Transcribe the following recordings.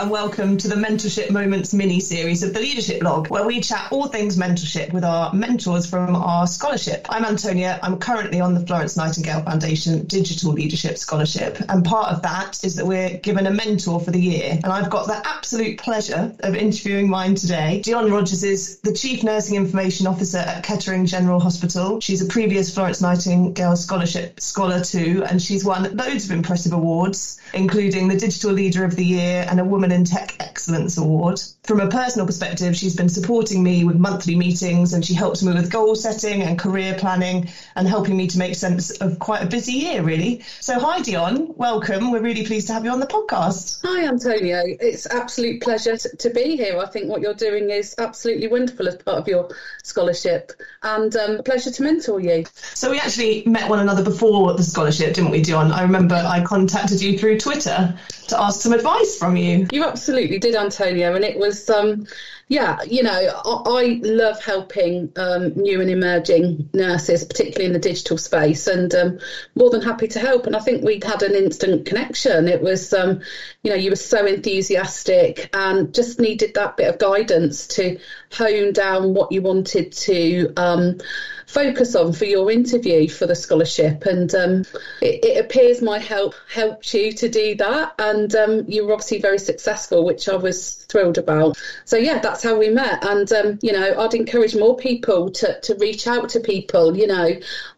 and welcome to the Mentorship Moments mini series of the Leadership Log, where we chat all things mentorship with our mentors from our scholarship. I'm Antonia. I'm currently on the Florence Nightingale Foundation Digital Leadership Scholarship, and part of that is that we're given a mentor for the year. And I've got the absolute pleasure of interviewing mine today. Dione Rogers is the Chief Nursing Information Officer at Kettering General Hospital. She's a previous Florence Nightingale Scholarship Scholar too, and she's won loads of impressive awards, including the Digital Leader of the Year and a Woman in Tech Excellence Award. From a personal perspective, she's been supporting me with monthly meetings and she helps me with goal setting and career planning and helping me to make sense of quite a busy year, really. So, hi, Dione. Welcome. We're really pleased to have you on the podcast. Hi, Antonia. It's absolute pleasure to, to be here. I think what you're doing is absolutely wonderful as part of your scholarship and um, pleasure to mentor you. So, we actually met one another before the scholarship, didn't we, Dione? I remember I contacted you through Twitter to ask some advice from you. You absolutely did, Antonia, and it was um, yeah, you know, I, I love helping um, new and emerging nurses, particularly in the digital space, and um, more than happy to help. And I think we had an instant connection. It was, um, you know, you were so enthusiastic and just needed that bit of guidance to hone down what you wanted to um, focus on for your interview for the scholarship. And um, it, it, appears my help helped you to do that. And um, you were obviously very successful, which I was thrilled about. So, yeah, that's how we met. And, um, you know, I'd encourage more people to, to reach out to people. You know,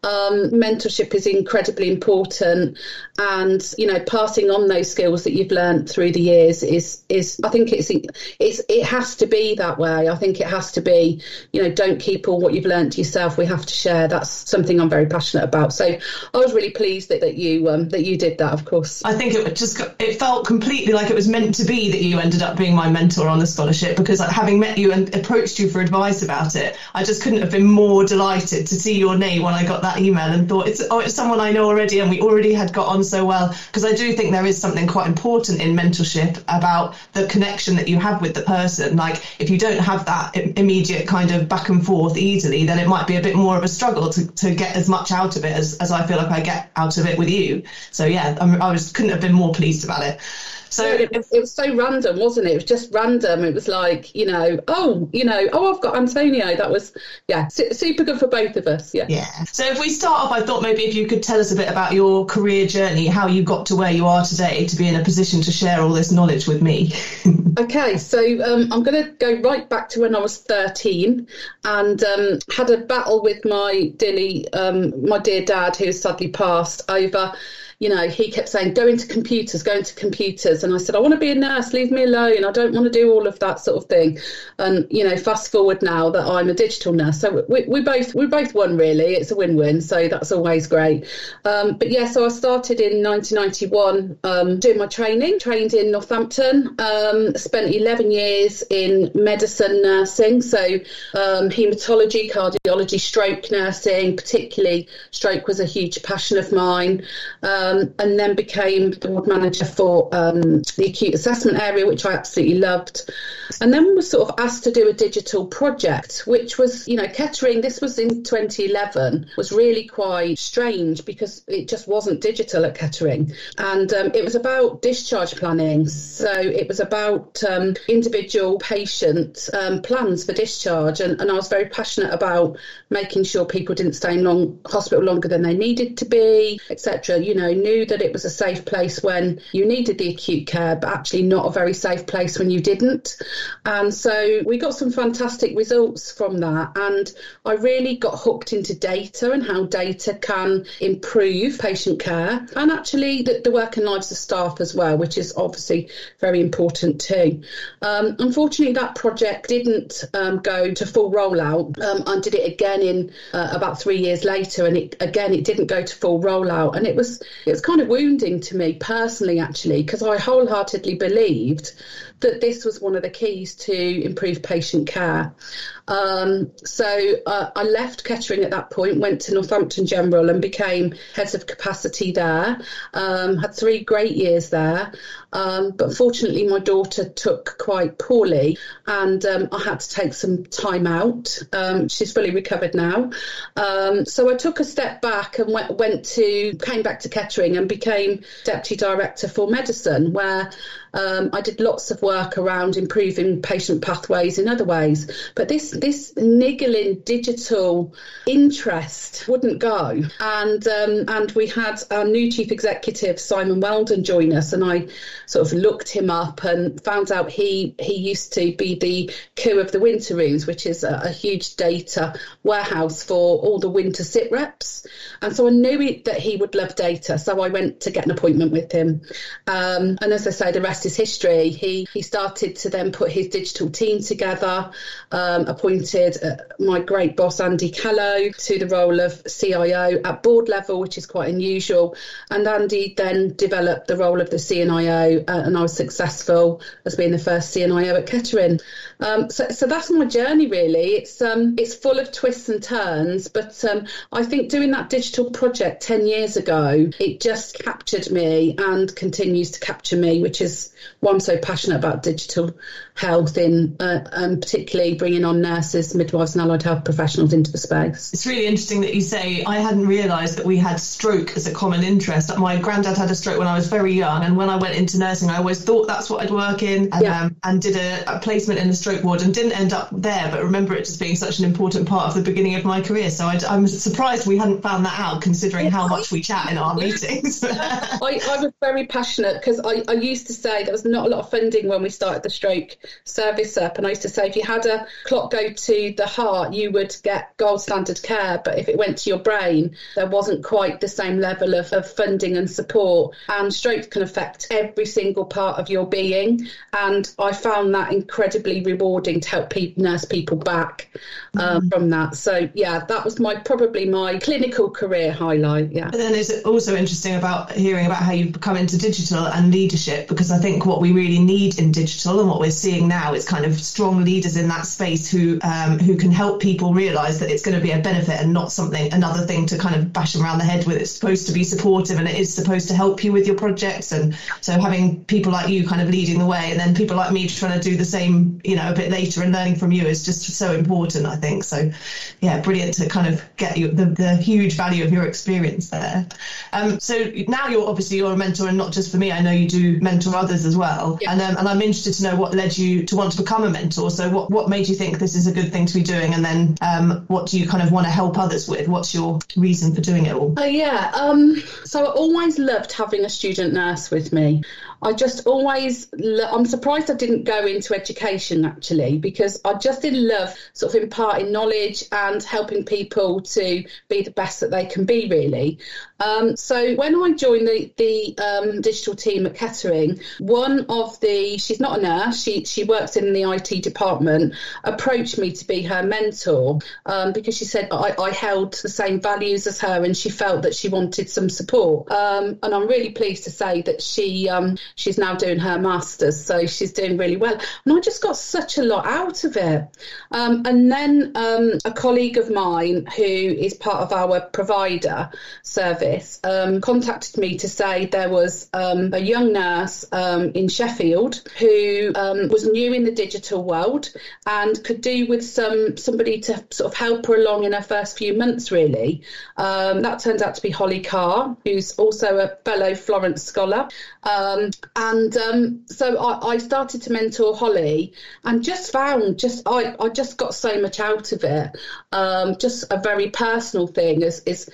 um, mentorship is incredibly important. And, you know, passing on those skills that you've learned through the years is, is I think it's, it's, it has to be that way. I think it has to be, you know, don't keep all what you've learned to yourself. We have to share. That's something I'm very passionate about. So I was really pleased that, that you um, that you did that. Of course, I think it just it felt completely like it was meant to be that you ended up being my mentor on the scholarship because having met you and approached you for advice about it, I just couldn't have been more delighted to see your name when I got that email and thought it's oh it's someone I know already and we already had got on so well because I do think there is something quite important in mentorship about the connection that you have with the person. Like if you don't have that immediate kind of back and forth easily, then it might be a bit more of a struggle to, to get as much out of it as, as I feel like I get out of it with you. So yeah, I'm, I was couldn't have been more pleased about it. So it was, it was so random, wasn't it? It was just random. It was like, you know, oh, you know, oh, I've got Antonia. That was, yeah, su- super good for both of us. Yeah. Yeah. So if we start off, I thought maybe if you could tell us a bit about your career journey, how you got to where you are today to be in a position to share all this knowledge with me. okay. So um, I'm going to go right back to when I was 13 and um, had a battle with my dearly, um, my dear dad, who sadly passed over you know, he kept saying, go into computers, go into computers. And I said, I want to be a nurse, leave me alone. I don't want to do all of that sort of thing. And, you know, fast forward now that I'm a digital nurse. So we, we both, we both won really. It's a win-win. So that's always great. Um, but yeah, so I started in 1991 um, doing my training, trained in Northampton, um, spent 11 years in medicine nursing. So um, hematology, cardiology, stroke nursing, particularly stroke was a huge passion of mine. Um, um, and then became board manager for um, the acute assessment area, which I absolutely loved. And then was sort of asked to do a digital project, which was, you know, Kettering, this was in 2011, was really quite strange because it just wasn't digital at Kettering. And um, it was about discharge planning. So it was about um, individual patient um, plans for discharge. And, and I was very passionate about making sure people didn't stay in long hospital longer than they needed to be, etc. You know, knew that it was a safe place when you needed the acute care, but actually not a very safe place when you didn't. And so we got some fantastic results from that. And I really got hooked into data and how data can improve patient care and actually the, the and lives of staff as well, which is obviously very important too. Um, unfortunately, that project didn't um, go to full rollout. Um, I did it again in uh, about three years later, and it, again, it didn't go to full rollout. And it was it was kind of wounding to me personally, actually, because I wholeheartedly believed that this was one of the keys to improve patient care. Um, so uh, I left Kettering at that point, went to Northampton General and became head of capacity there. Um, had three great years there. Um, but fortunately, my daughter took quite poorly and um, I had to take some time out. Um, she's fully recovered now. Um, so I took a step back and went, went to, came back to Kettering and became deputy director for medicine, where I did lots of work around improving patient pathways in other ways, but this this niggling digital interest wouldn't go. And um, and we had our new chief executive Simon Weldon join us, and I sort of looked him up and found out he he used to be the co of the winter rooms, which is a, a, huge data warehouse for all the winter sit reps. And so I knew he, that he would love data, so I went to get an appointment with him. Um, and as I say, the rest is history. He he started to then put his digital team together, um, appointed uh, my great boss Andy Callow to the role of CIO at board level, which is quite unusual. And Andy then developed the role of the CNIO, uh, and I was successful as being the first CNIO at Kettering. Um, so, so that's my journey really. It's um, it's full of twists and turns, but um, I think doing that digital project ten years ago, it just captured me and continues to capture me, which is why I'm so passionate about digital health in, uh, and particularly bringing on nurses, midwives, and allied health professionals into the space. It's really interesting that you say I hadn't realised that we had stroke as a common interest. My granddad had a stroke when I was very young, and when I went into nursing, I always thought that's what I'd work in, and, yeah. um, and did a, a, placement in the stroke ward, and didn't end up there, but remember it just being such an important part of the beginning of my career. So i am surprised we hadn't found that out, considering how much we chat in our meetings. I, I, was very passionate because I, I used to say there was not a lot of funding when we started the stroke service up. And I used to say if you had a clock go to the heart, you would get gold standard care. But if it went to your brain, there wasn't quite the same level of, of funding and support. And stroke can affect every single part of your being. And I found that incredibly rewarding to help people, nurse people back uh, mm-hmm. from that. So yeah, that was my probably my clinical career highlight. Yeah. But then it's also interesting about hearing about how you've come into digital and leadership because I think what we really need in digital and what we're seeing now is kind of strong leaders in that space who um, who can help people realise that it's going to be a benefit and not something another thing to kind of bash them around the head with. It's supposed to be supportive and it is supposed to help you with your projects. And so having people like you kind of leading the way and then people like me trying to do the same, you know, a bit later and learning from you is just so important. I think so. Yeah, brilliant to kind of get you the, the huge value of your experience there. Um, so now you're obviously you're a mentor and not just for me. I know you do mentor others as well. Yeah. And um, and I'm interested to know what led you to want to become a mentor. So what what made you think this is a good thing to be doing, and then um, what do you kind of want to help others with? What's your reason for doing it all? Oh yeah. Um, so I always loved having a student nurse with me. I just always, I'm surprised I didn't go into education actually, because I just did love sort of imparting knowledge and helping people to be the best that they can be, really. Um, so when I joined the, the um, digital team at Kettering, one of the, she's not a nurse, she, she works in the IT department, approached me to be her mentor um, because she said I, I, held the same values as her and she felt that she wanted some support. Um, and I'm really pleased to say that she um, she's now doing her masters, so she's doing really well. And I just got such a lot out of it. Um, and then a colleague of mine who is part of our provider service um, contacted me to say there was um, a young nurse um, in Sheffield who um, was new in the digital world and could do with some somebody to sort of help her along in her first few months. Really, um, that turned out to be Holly Carr, who's also a fellow Florence scholar, um, and um, so I, I, started to mentor Holly and just found just I, I just got so much out of it. Um, just a very personal thing is is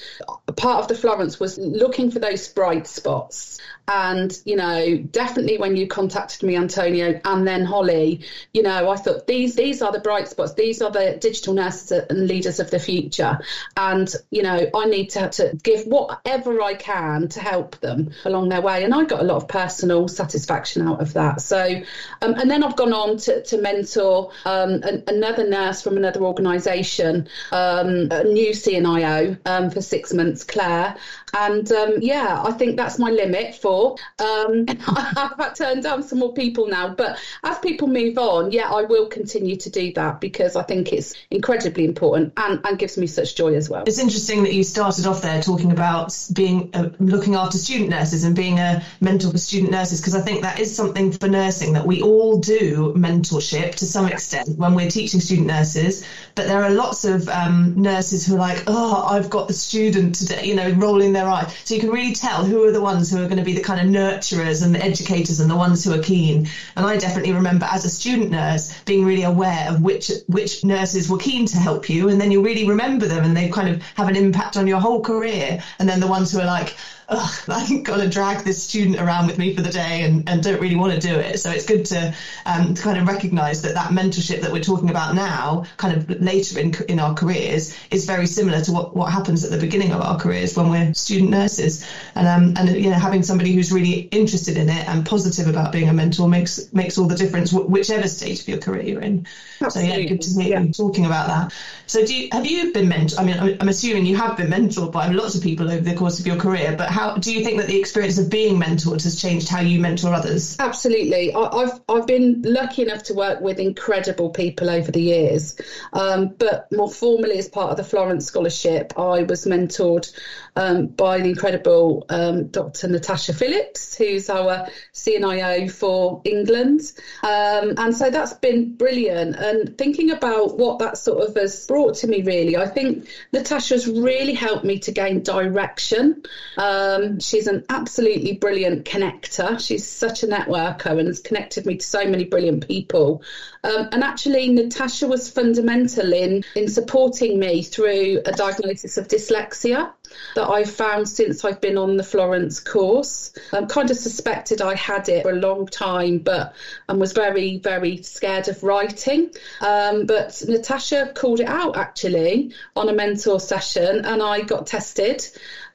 part of the Florence was looking for those bright spots. And, you know, definitely when you contacted me, Antonia, and then Holly, you know, I thought these these are the bright spots. These are the digital nurses and leaders of the future. And, you know, I need to, to give whatever I can to help them along their way. And I got a lot of personal personal satisfaction out of that. So, um, and then I've gone on to, to mentor um, an, another nurse from another organisation, um, a new CNIO um, for six months, Claire. And um, yeah, I think that's my limit for. Um, I've turned down some more people now, but as people move on, yeah, I will continue to do that because I think it's incredibly important and, and gives me such joy as well. It's interesting that you started off there talking about being uh, looking after student nurses and being a mentor for student nurses because I think that is something for nursing that we all do mentorship to some extent when we're teaching student nurses. But there are lots of um, nurses who are like, oh, I've got the student today, you know, rolling their eyes. So you can really tell who are the ones who are going to be the kind of nurturers and the educators and the ones who are keen. And I definitely remember as a student nurse being really aware of which which nurses were keen to help you, and then you really remember them, and they kind of have an impact on your whole career. And then the ones who are like, I've got to drag this student around with me for the day and, and don't really want to do it. So it's good to, um, to kind of recognise that that mentorship that we're talking about now, kind of later in, in our careers, is very similar to what, what happens at the beginning of our careers when we're student nurses. And um, and you know having somebody who's really interested in it and positive about being a mentor makes makes all the difference, whichever stage of your career you're in. Absolutely. So yeah, good to hear yeah. you talking about that. So do you, have you been mentored? I mean, I'm assuming you have been mentored by lots of people over the course of your career, but how do you think that the experience of being mentored has changed how you mentor others? Absolutely. I, have I've been lucky enough to work with incredible people over the years, um, but more formally as part of the Florence Scholarship, I was mentored um, by the incredible um, Dr. Natasha Phillips, who's our CNIO for England, um, and so that's been brilliant. And thinking about what that sort of has brought to me, really, I think Natasha's really helped me to gain direction. Um, she's an absolutely brilliant connector. She's such a networker and has connected me to so many brilliant people. Um, and actually, Natasha was fundamental in, in supporting me through a diagnosis of dyslexia that I've found since I've been on the Florence course. I kind of suspected I had it for a long time, but and um, was very, very scared of writing. Um, but Natasha called it out actually on a mentor session, and I got tested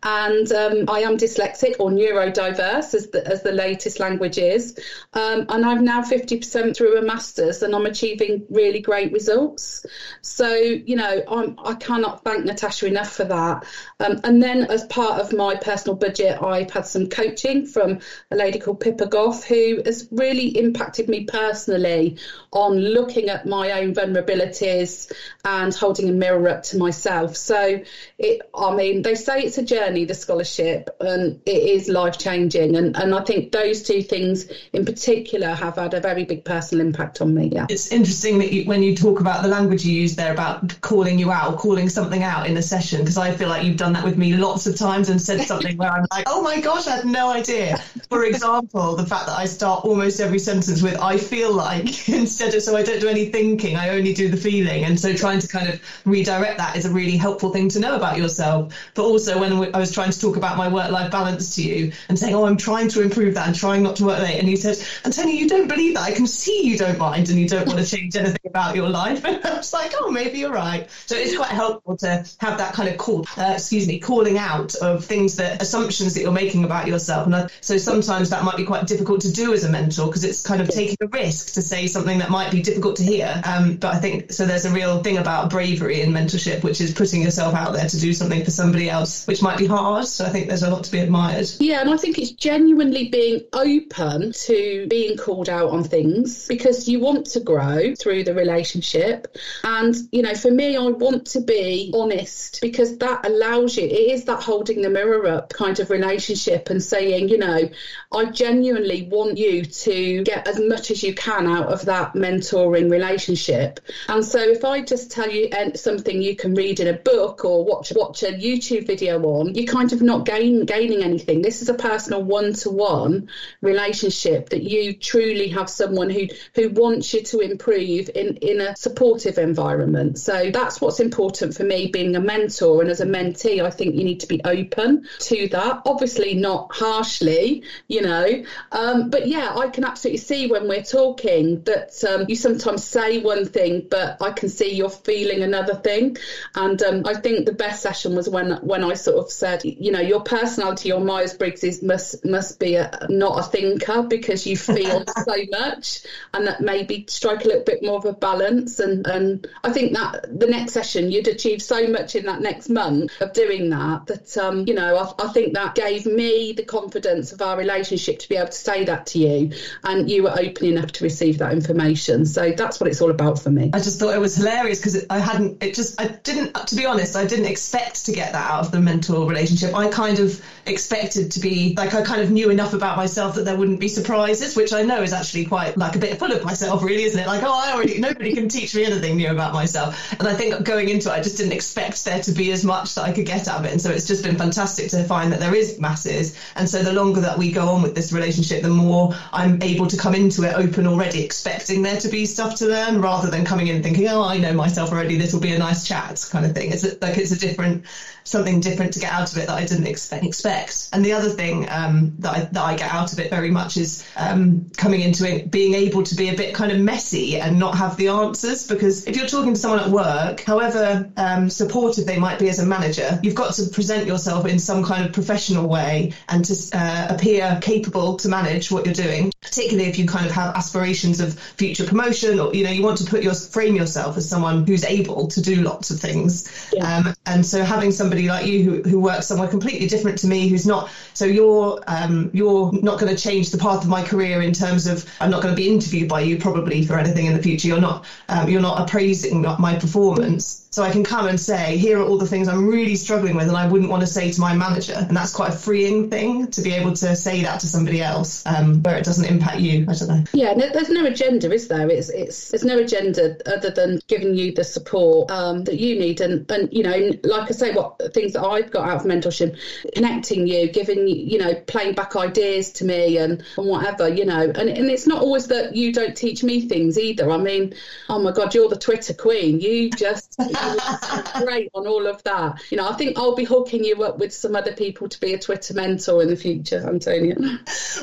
and um, I am dyslexic or neurodiverse, as the, as the latest language is. Um, and I'm now 50% through a master's, and I'm achieving really great results. So, you know, I'm, I cannot thank Natasha enough for that. Um, and then, as part of my personal budget, I've had some coaching from a lady called Pippa Goff, who has really impacted me personally on looking at my own vulnerabilities and holding a mirror up to myself. So, it, I mean, they say it's a journey journey, the scholarship, and it is life changing. And, and I think those two things in particular have had a very big personal impact on me. Yeah. It's interesting that you, when you talk about the language you use there about calling you out, or calling something out in a session, because I feel like you've done that with me lots of times and said something where I'm like, oh my gosh, I had no idea. For example, the fact that I start almost every sentence with I feel like instead of so I don't do any thinking, I only do the feeling. And so trying to kind of redirect that is a really helpful thing to know about yourself. But also when I was trying to talk about my work life balance to you and saying, Oh, I'm trying to improve that and trying not to work late. And you said, Antonia, you don't believe that. I can see you don't mind and you don't want to change anything about your life. And I was like, Oh, maybe you're right. So it's quite helpful to have that kind of call, uh, excuse me, calling out of things that assumptions that you're making about yourself. And so sometimes that might be quite difficult to do as a mentor because it's kind of taking a risk to say something that might be difficult to hear. Um, but I think so there's a real thing about bravery in mentorship, which is putting yourself out there to do something for somebody else, which might be hard. So I think there's a lot to be admired. Yeah, and I think it's genuinely being open to being called out on things because you want to grow through the relationship. And, you know, for me, I want to be honest because that allows you, it is that holding the mirror up kind of relationship and saying, you know, I genuinely want you to get as much as you can out of that mentoring relationship. And so if I just tell you something you can read in a book or watch watch a YouTube video on, you kind of not gain, gaining anything. This is a personal one-to-one relationship that you truly have someone who who wants you to improve in in a supportive environment. So that's what's important for me being a mentor and as a mentee. I think think you need to be open to that. Obviously, not harshly, you know. Um, but yeah, I can absolutely see when we're talking that um, you sometimes say one thing, but I can see you're feeling another thing. And um, I think the best session was when when I sort of said, you know, your personality, your Myers Briggs is must must be a, not a thinker because you feel so much, and that maybe strike a little bit more of a balance. And and I think that the next session you'd achieve so much in that next month of doing that that um, you know I, I think that gave me the confidence of our relationship to be able to say that to you, and you were open enough to receive that information. So that's what it's all about for me. I just thought it was hilarious because I hadn't. It just I didn't. To be honest, I didn't expect to get that out of the mentor relationship. I kind of expected to be like I kind of knew enough about myself that there wouldn't be surprises, which I know is actually quite like a bit full of myself, really, isn't it? Like, oh, I already nobody can teach me anything new about myself. And I think going into it, I just didn't expect there to be as much that I could get out of it. And so it's just been fantastic to find that there is masses. And so the longer that we go on with this relationship, the more I'm able to come into it open already, expecting there to be stuff to learn rather than coming in thinking, oh, I know myself already. This will be a nice chat kind of thing. It's like it's a different something different to get out of it that I didn't expect. expect. And the other thing um, that, I, that I get out of it very much is um, coming into it, being able to be a bit kind of messy and not have the answers. Because if you're talking to someone at work, however um, supportive they might be as a manager, you've got to present yourself in some kind of professional way and to uh, appear capable to manage what you're doing. Particularly if you kind of have aspirations of future promotion, or you know you want to put your frame yourself as someone who's able to do lots of things. Yeah. Um, and so having somebody somebody like you who, who works somewhere completely different to me, who's not. So you're um, you're not going to change the path of my career in terms of I'm not going to be interviewed by you probably for anything in the future. You're not um, you're not appraising my performance. So I can come and say, here are all the things I'm really struggling with, and I wouldn't want to say to my manager. And that's quite a freeing thing to be able to say that to somebody else, um, where it doesn't impact you. I don't know. Yeah, no, there's no agenda, is there? It's it's there's no agenda other than giving you the support um, that you need, and and you know, like I say, what things that I've got out of mentorship, connecting you, giving you, you know, playing back ideas to me, and and whatever, you know, and and it's not always that you don't teach me things either. I mean, oh my God, you're the Twitter queen. You just great on all of that. You know, I think I'll be hooking you up with some other people to be a Twitter mentor in the future, Antonia.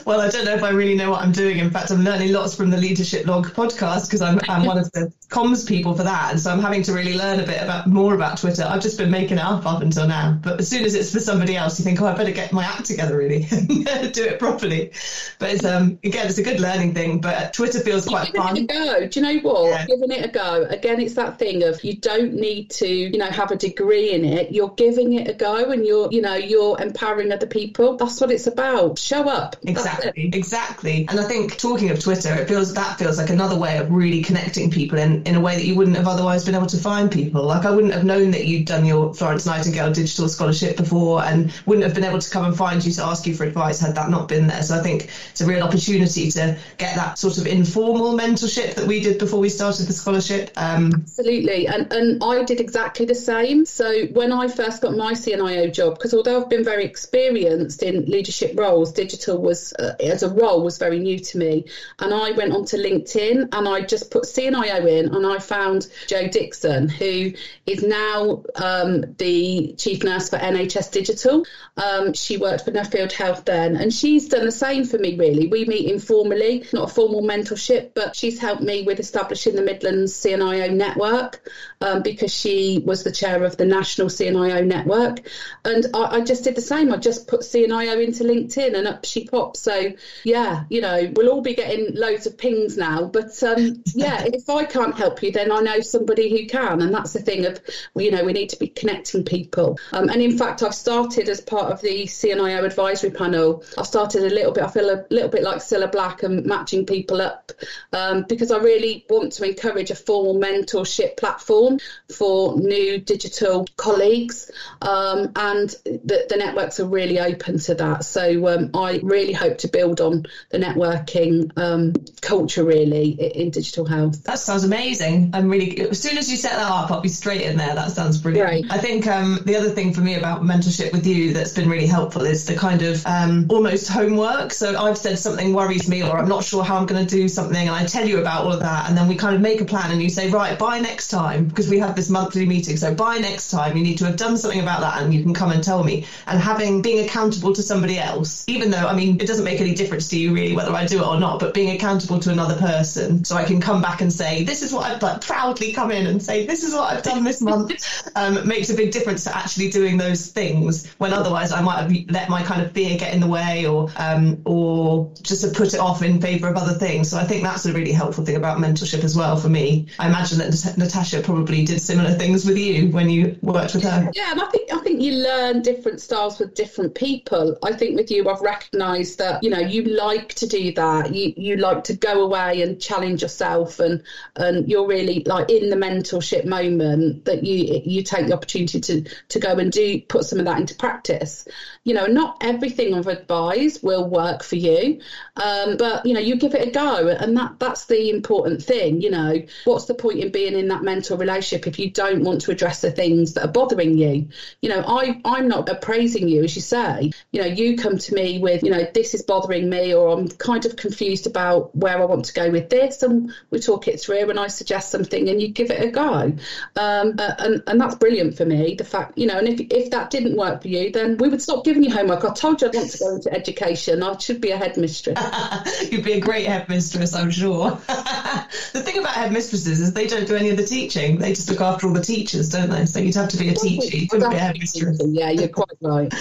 Well, I don't know if I really know what I'm doing. In fact, I'm learning lots from the Leadership Log podcast because I'm, I'm one of the comms people for that, and so I'm having to really learn a bit about more about Twitter. I've just been making it up up until now, but as soon as it's for somebody else, you think, oh, I better get my act together, really, do it properly. But it's um again, it's a good learning thing. But Twitter feels quite Giving fun. It a go. Do you know what? Yeah. Giving it a go. Again, it's that thing of you don't need to you know have a degree in it you're giving it a go and you're you know you're empowering other people. That's what it's about. Show up. Exactly. exactly. And i think talking of twitter it feels that feels like another way of really connecting people in in a way that you wouldn't have otherwise been able to find people. Like i wouldn't have known that you'd done your florence nightingale digital scholarship before and wouldn't have been able to come and find you to ask you for advice had that not been there. So i think it's a real opportunity to get that sort of informal mentorship that we did before we started the scholarship. Um, absolutely. And and i did exactly the same. So when I first got my CNIO job, because although I've been very experienced in leadership roles, digital was uh, as a role was very new to me. And I went onto LinkedIn and I just put CNIO in, and I found Joe Dixon, who is now um, the chief nurse for NHS Digital. Um, she worked for Nuffield Health then, and she's done the same for me. Really, we meet informally, not a formal mentorship, but she's helped me with establishing the Midlands CNIO network um, because she was the chair of the National CNIO Network. And I, I, just did the same. I just put CNIO into LinkedIn and up she popped. So, yeah, you know, we'll all be getting loads of pings now. But um, yeah, if I can't help you, then I know somebody who can. And that's the thing of, you know, we need to be connecting people. Um, and in fact, I've started as part of the CNIO advisory panel, I've started a little bit, I feel a little bit like Cilla Black and matching people up um, because I really want to encourage a formal mentorship platform for new digital colleagues, um, and the, the, networks are really open to that. So um, I really hope to build on the networking um, culture really in digital health. That sounds amazing. I'm really as soon as you set that up, I'll be straight in there. That sounds brilliant. Right. I think um, the other thing for me about mentorship with you that's been really helpful is the kind of um, almost homework. So I've said something worries me, or I'm not sure how I'm going to do something, and I tell you about all of that, and then we kind of make a plan, and you say, right, by next time, because we have this monthly meeting. So by next time, you need to have done something about that and you can come and tell me. And having being accountable to somebody else, even though, I mean, it doesn't make any difference to you really whether I do it or not, but being accountable to another person so I can come back and say, this is what I've like proudly come in and say, this is what I've done this month um, makes a big difference to actually doing those things when otherwise I might have let my kind of fear get in the way or um, or just to put it off in favour of other things. So I think that's a really helpful thing about mentorship as well for me. I imagine that Natasha probably did similar things with you when you worked with her. Yeah, and I think I think you learn different styles with different people. I think with you, I've recognised that you know you like to do that. You you like to go away and challenge yourself, and and you're really like in the mentorship moment that you you take the opportunity to to go and do put some of that into practice. You know, not everything I've advised will work for you, um, but you know, you give it a go, and that that's the important thing. You know, what's the point in being in that mentor relationship if you don't want to address the things that are bothering you? You know, I I'm not appraising you, as you say. You know, you come to me with, you know, this is bothering me, or I'm kind of confused about where I want to go with this, and we talk it through, and I suggest something, and you give it a go, um, and and that's brilliant for me. The fact, you know, and if if that didn't work for you, then we would stop giving you homework. I told you I want to go into education. I should be a headmistress. You'd be a great headmistress, I'm sure. the thing about headmistresses is they don't do any of the teaching. They just look after all the teachers, don't they? So you'd have to be a teacher. You wouldn't be a headmistress. Yeah, you're quite right.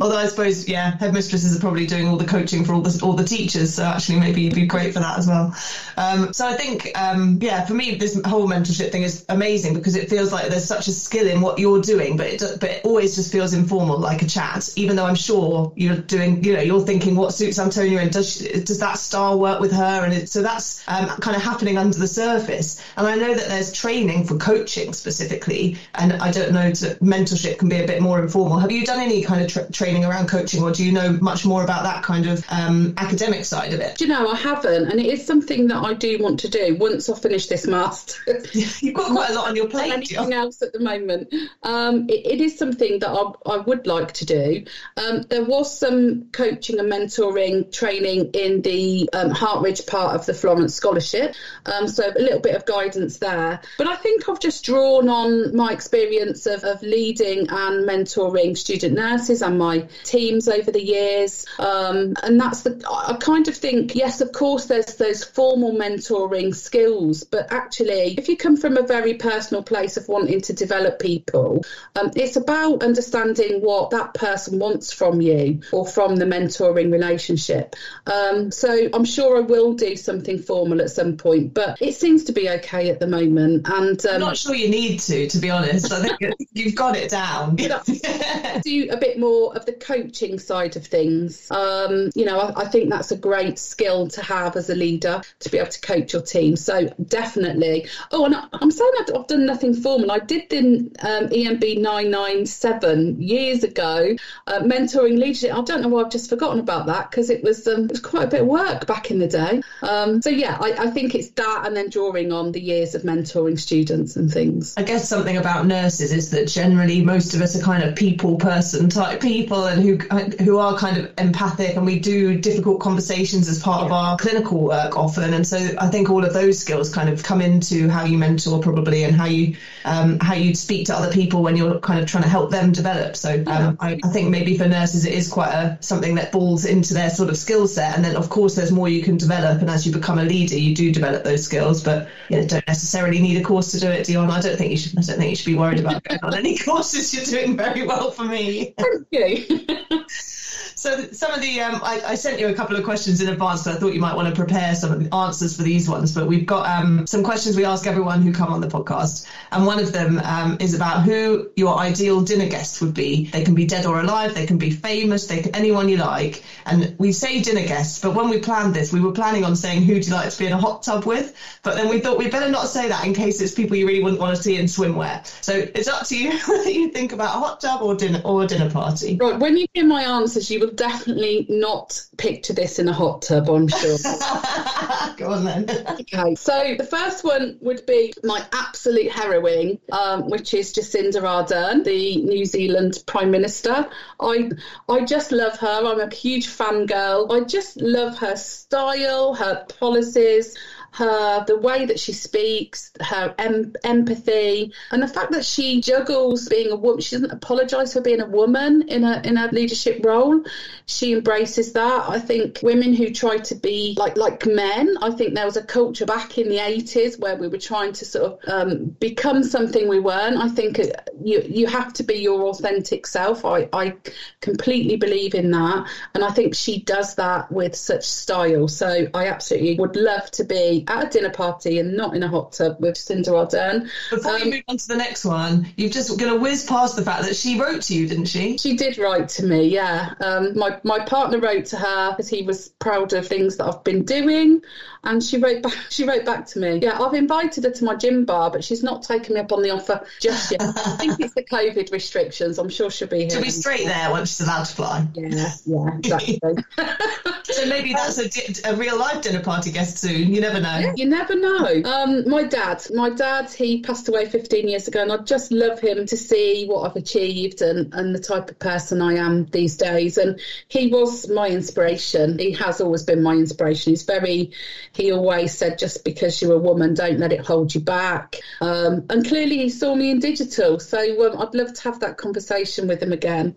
Although I suppose, yeah, headmistresses are probably doing all the coaching for all the all the teachers. So actually, maybe you'd be great for that as well. Um, so I think, um, yeah, for me, this whole mentorship thing is amazing because it feels like there's such a skill in what you're doing, but it but it always just feels informal, like a chat. Even though I'm sure you're doing, you know, you're thinking what suits Antonia and does she, does that style work with her? And it, so that's um, kind of happening under the surface. And I know that there's training for coaching specifically, and I don't know, to, mentorship can be a bit more informal. Have you done any kind of tra- training around coaching, or do you know much more about that kind of um, academic side of it? Do you know, I haven't, and it is something that I do want to do once I finish this master. You've got quite a lot on your plate. Anything else at the moment? Um, it, it is something that I, I, would like to do. Um, there was some coaching and mentoring training in the um, Hartridge part of the Florence Scholarship, um, so a little bit of guidance there. But I think I've just drawn on my experience of, of leading and mentoring student nurses and my teams over the years, um, and that's the. I kind of think yes, of course, there's those formal mentoring skills, but actually, if you come from a very personal place of wanting to develop people, um, it's about understanding what that person wants from you or from the mentoring relationship. Um, so I'm sure I will do something formal at some point, but it seems to be okay at the moment. And um, not sure you need to, to be honest. I think you've got it down. do a bit more of the coaching side of things. Um, you know, I, I think that's a great skill to have as a leader to be able to coach your team. So definitely. Oh, and I'm saying I've, I've done nothing formal. I did the um, ENB 997 years ago, uh, mentoring leadership. I don't know why I've just forgotten about that because it was um, it was quite a bit of work back in the day. Um, so yeah, I, I, think it's that, and then drawing on the years of mentoring students and things. I guess something about nurses is that generally most of us are kind of people person type people, and who who are kind of empathic, and we do difficult conversations as part yeah. of our clinical work often. And so I think all of those skills kind of come into how you mentor probably, and how you um, how you speak to other people when you're kind of trying to help them develop. So um, yeah. I, I, think maybe for nurses it is quite a something that falls into their sort of skill set, and then of course there's more you can develop, and as you become a leader, you do develop those skills, but you know, don't necessarily need a course to do it, Dione. I don't think you should. I don't think you should be worried about going on any courses. You're doing very well for me. Thank you. So some of the um, I, I, sent you a couple of questions in advance, so I thought you might want to prepare some of the answers for these ones. But we've got um, some questions we ask everyone who come on the podcast, and one of them um, is about who your ideal dinner guest would be. They can be dead or alive, they can be famous, they can, anyone you like. And we say dinner guests, but when we planned this, we were planning on saying who do you like to be in a hot tub with. But then we thought we'd better not say that in case it's people you really wouldn't want to see in swimwear. So it's up to you whether you think about a hot tub or dinner or a dinner party. Right. When you hear my answers, you will definitely not picture this in a hot tub, I'm sure. Go on then. okay, so the first one would be my absolute heroine, um, which is Jacinda Ardern, the New Zealand Prime Minister. I I just love her. I'm a huge fangirl. I just love her style, her policies. Her the way that she speaks, her em- empathy, and the fact that she juggles being a woman. She doesn't apologise for being a woman in a in a leadership role. She embraces that. I think women who try to be like like men. I think there was a culture back in the eighties where we were trying to sort of um, become something we weren't. I think uh, you you have to be your authentic self. I I completely believe in that, and I think she does that with such style. So I absolutely would love to be at a dinner party and not in a hot tub with Jacinda Ardern. Before um, you move on to the next one, you've just going to whiz past the fact that she wrote to you, didn't she? She did write to me. Yeah, um, my my partner wrote to her because he was proud of things that I've been doing, and she wrote back. She wrote back to me. Yeah, I've invited her to my gym bar, but she's not taken me up on the offer just yet. I think it's the COVID restrictions. I'm sure she'll be here. She'll be straight there once she's allowed to fly. Yeah, yeah, exactly. so maybe that's a, a real life dinner party guest soon. You never know. Yeah, you never know. Um, my dad, my dad, he passed away 15 years ago, and I just love him to see what I've achieved and, and the type of person I am these days. And he was my inspiration. He has always been my inspiration. He's very, he always said, just because you're a woman, don't let it hold you back. Um, and clearly, he saw me in digital. So um, I'd love to have that conversation with him again.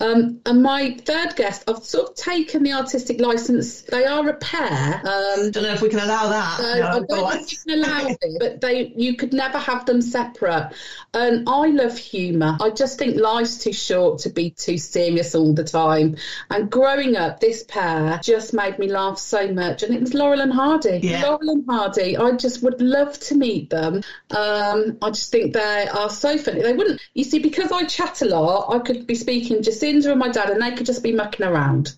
Um, and my third guest, I've sort of taken the artistic license. They are a pair. Um, don't know if we can allow that. So no, I don't know if you can allow it, but they you could never have them separate. And I love humour. I just think life's too short to be too serious all the time. And growing up, this pair just made me laugh so much. And it was Laurel and Hardy. Yeah. Laurel and Hardy. I just would love to meet them. Um, I just think they are so funny. They wouldn't, you see, because I chat a lot, I could be speaking Jacinda and my dad, and they could just be mucking around.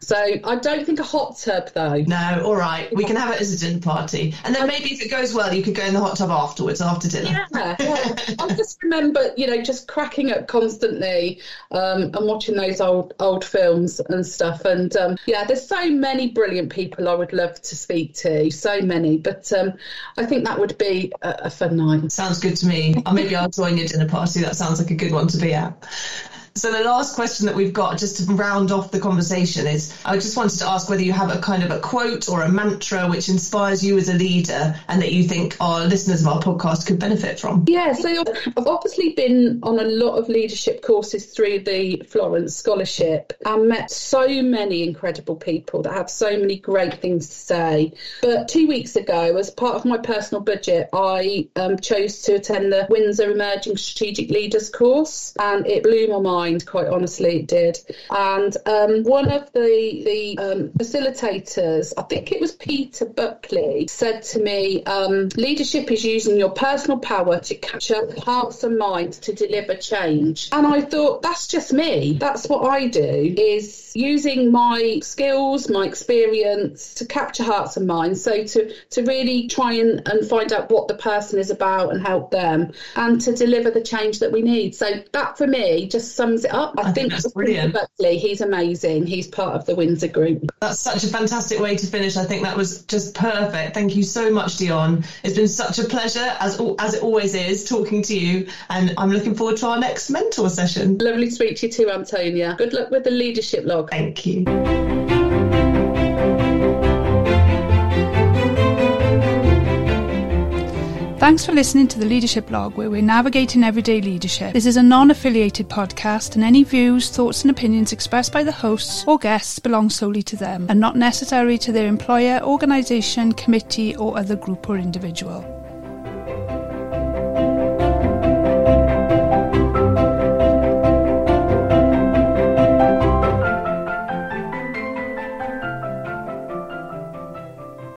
So I don't think a hot tub though. No, all right. We can have it as a dinner party, and then maybe if it goes well, you could go in the hot tub afterwards after dinner. Yeah, yeah. I just remember, you know, just cracking up constantly um, and watching those old old films and stuff. And um, yeah, there's so many brilliant people I would love to speak to, so many. But um, I think that would be a, a fun night. Sounds good to me. Or maybe I'll join your dinner party. That sounds like a good one to be at. So the last question that we've got, just to round off the conversation, is I just wanted to ask whether you have a kind of a quote or a mantra which inspires you as a leader and that you think our listeners of our podcast could benefit from. Yeah, so I've obviously been on a lot of leadership courses through the Florence Scholarship and met so many incredible people that have so many great things to say. But two weeks ago, as part of my personal budget, I um, chose to attend the Windsor Emerging Strategic Leaders course and it blew my mind mind, quite honestly, it did. And um, one of the the um, facilitators, I think it was Peter Buckley, said to me, um, "Leadership is using your personal power to capture hearts and minds to deliver change." And I thought, that's just me. That's what I do. Is using my skills, my experience to capture hearts and minds. So to to really try and, and find out what the person is about and help them, and to deliver the change that we need. So that for me just sums it up. I, I think, think that's brilliant. Buckley, he's amazing. He's part of the Windsor group. That's such a fantastic way to finish. I think that was just perfect. Thank you so much, Dione. It's been such a pleasure, as as it always is, talking to you. And I'm looking forward to our next mentor session. Lovely to speak to you too, Antonia. Good luck with the leadership log. Thank you. Thanks for listening to the Leadership Log, where we're navigating everyday leadership. This is a non affiliated podcast, and any views, thoughts, and opinions expressed by the hosts or guests belong solely to them and not necessarily to their employer, organisation, committee, or other group or individual.